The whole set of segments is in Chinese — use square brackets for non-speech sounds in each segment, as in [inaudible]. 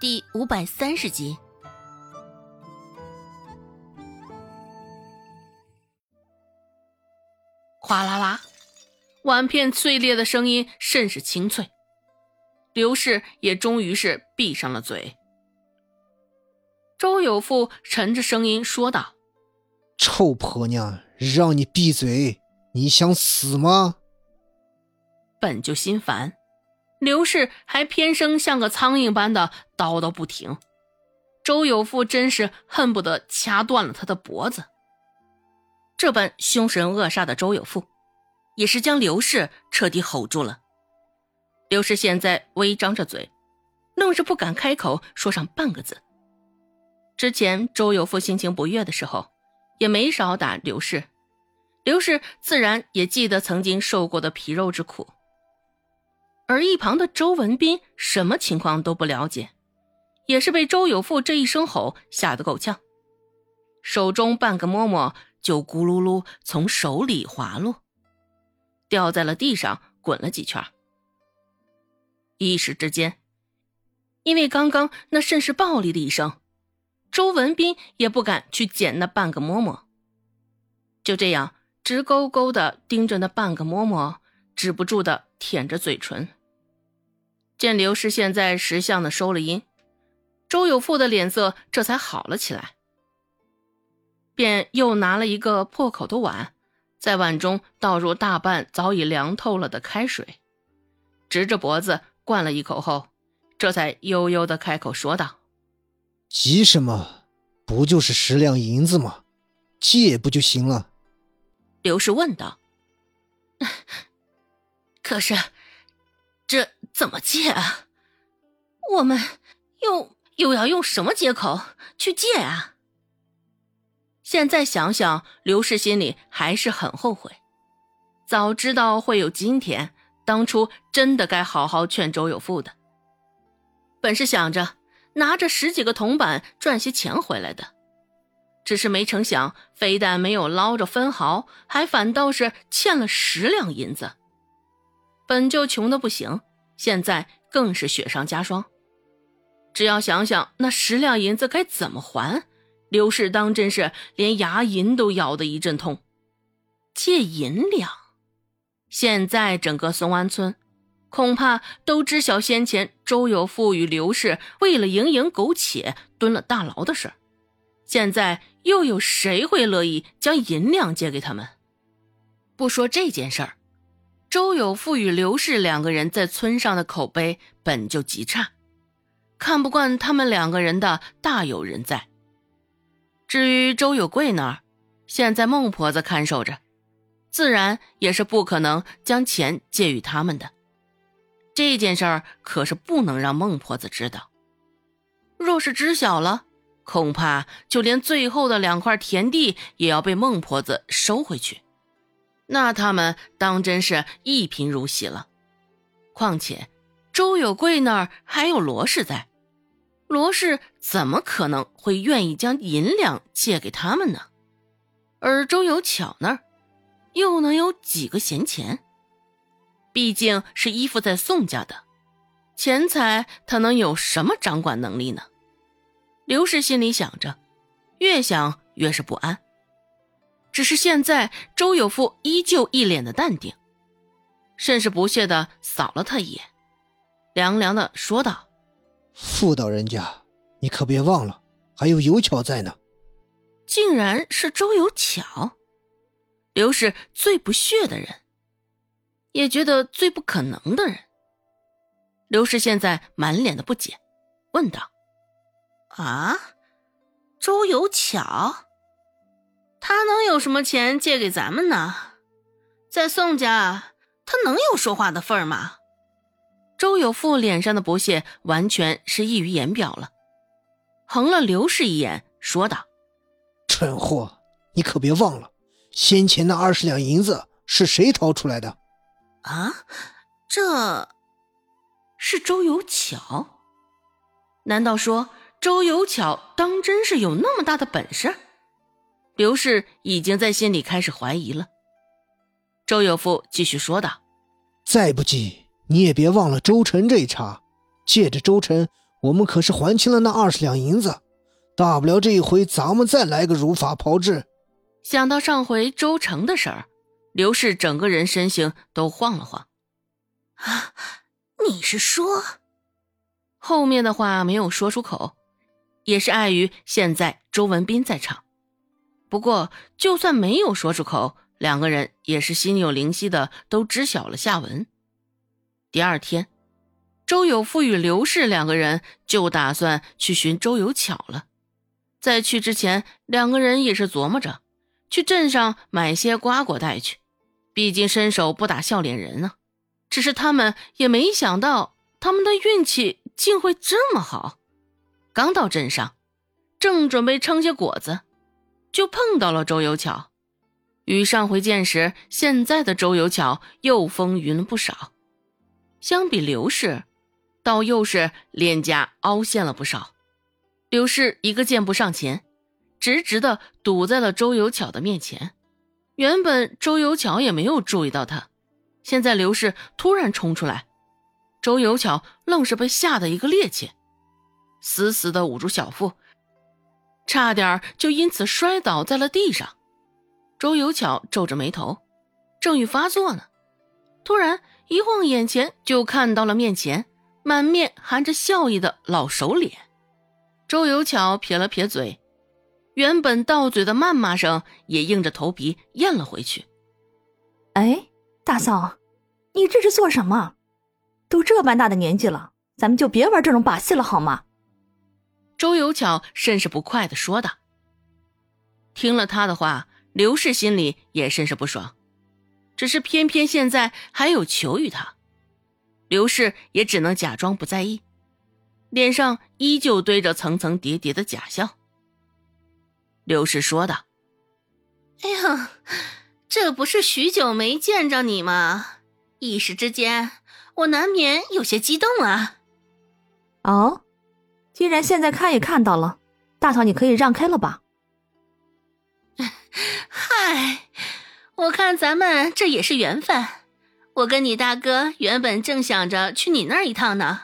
第五百三十集。哗啦啦，碗片碎裂的声音甚是清脆。刘氏也终于是闭上了嘴。周有富沉着声音说道：“臭婆娘，让你闭嘴！你想死吗？”本就心烦，刘氏还偏生像个苍蝇般的叨叨不停。周有富真是恨不得掐断了他的脖子。这般凶神恶煞的周有富，也是将刘氏彻底吼住了。刘氏现在微张着嘴，愣是不敢开口说上半个字。之前周有富心情不悦的时候，也没少打刘氏，刘氏自然也记得曾经受过的皮肉之苦。而一旁的周文斌什么情况都不了解，也是被周有富这一声吼吓得够呛，手中半个馍馍就咕噜噜从手里滑落，掉在了地上，滚了几圈。一时之间，因为刚刚那甚是暴力的一声，周文斌也不敢去捡那半个馍馍，就这样直勾勾的盯着那半个馍馍，止不住的舔着嘴唇。见刘氏现在识相的收了音，周有富的脸色这才好了起来，便又拿了一个破口的碗，在碗中倒入大半早已凉透了的开水，直着脖子。灌了一口后，这才悠悠的开口说道：“急什么？不就是十两银子吗？借不就行了？”刘氏问道：“ [laughs] 可是，这怎么借啊？我们又又要用什么借口去借啊？”现在想想，刘氏心里还是很后悔，早知道会有今天。当初真的该好好劝周有富的。本是想着拿着十几个铜板赚些钱回来的，只是没成想，非但没有捞着分毫，还反倒是欠了十两银子。本就穷的不行，现在更是雪上加霜。只要想想那十两银子该怎么还，刘氏当真是连牙龈都咬得一阵痛。借银两。现在整个松安村，恐怕都知晓先前周有富与刘氏为了蝇营苟且蹲了大牢的事。现在又有谁会乐意将银两借给他们？不说这件事儿，周有富与刘氏两个人在村上的口碑本就极差，看不惯他们两个人的大有人在。至于周有贵那儿，现在孟婆子看守着。自然也是不可能将钱借予他们的，这件事儿可是不能让孟婆子知道。若是知晓了，恐怕就连最后的两块田地也要被孟婆子收回去，那他们当真是一贫如洗了。况且周有贵那儿还有罗氏在，罗氏怎么可能会愿意将银两借给他们呢？而周有巧那儿。又能有几个闲钱？毕竟是依附在宋家的，钱财他能有什么掌管能力呢？刘氏心里想着，越想越是不安。只是现在周有富依旧一脸的淡定，甚是不屑的扫了他一眼，凉凉的说道：“妇道人家，你可别忘了，还有尤巧在呢。”竟然是周有巧。刘氏最不屑的人，也觉得最不可能的人。刘氏现在满脸的不解，问道：“啊，周有巧，他能有什么钱借给咱们呢？在宋家，他能有说话的份儿吗？”周有富脸上的不屑完全是溢于言表了，横了刘氏一眼，说道：“蠢货，你可别忘了。”先前那二十两银子是谁掏出来的？啊，这是周有巧？难道说周有巧当真是有那么大的本事？刘氏已经在心里开始怀疑了。周有富继续说道：“再不济，你也别忘了周晨这一茬。借着周晨，我们可是还清了那二十两银子，大不了这一回咱们再来个如法炮制。想到上回周成的事儿，刘氏整个人身形都晃了晃。啊，你是说？后面的话没有说出口，也是碍于现在周文斌在场。不过，就算没有说出口，两个人也是心有灵犀的，都知晓了下文。第二天，周有富与刘氏两个人就打算去寻周有巧了。在去之前，两个人也是琢磨着去镇上买些瓜果带去，毕竟伸手不打笑脸人啊。只是他们也没想到，他们的运气。竟会这么好！刚到镇上，正准备称些果子，就碰到了周有巧。与上回见时，现在的周有巧又风云了不少。相比刘氏，倒又是脸颊凹陷了不少。刘氏一个箭步上前，直直的堵在了周有巧的面前。原本周有巧也没有注意到他，现在刘氏突然冲出来。周有巧愣是被吓得一个趔趄，死死的捂住小腹，差点就因此摔倒在了地上。周有巧皱着眉头，正欲发作呢，突然一晃眼前就看到了面前满面含着笑意的老熟脸。周有巧撇了撇嘴，原本到嘴的谩骂声也硬着头皮咽了回去。哎，大嫂，你这是做什么？都这般大的年纪了，咱们就别玩这种把戏了，好吗？周有巧甚是不快的说道。听了他的话，刘氏心里也甚是不爽，只是偏偏现在还有求于他，刘氏也只能假装不在意，脸上依旧堆着层层叠叠的假笑。刘氏说道：“哎呀，这不是许久没见着你吗？一时之间。”我难免有些激动啊！哦，既然现在看也看到了，大嫂你可以让开了吧？[laughs] 嗨，我看咱们这也是缘分。我跟你大哥原本正想着去你那儿一趟呢，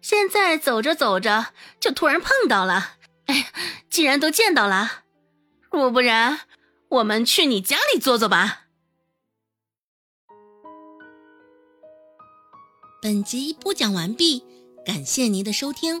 现在走着走着就突然碰到了。哎，既然都见到了，若不然我们去你家里坐坐吧。本集播讲完毕，感谢您的收听。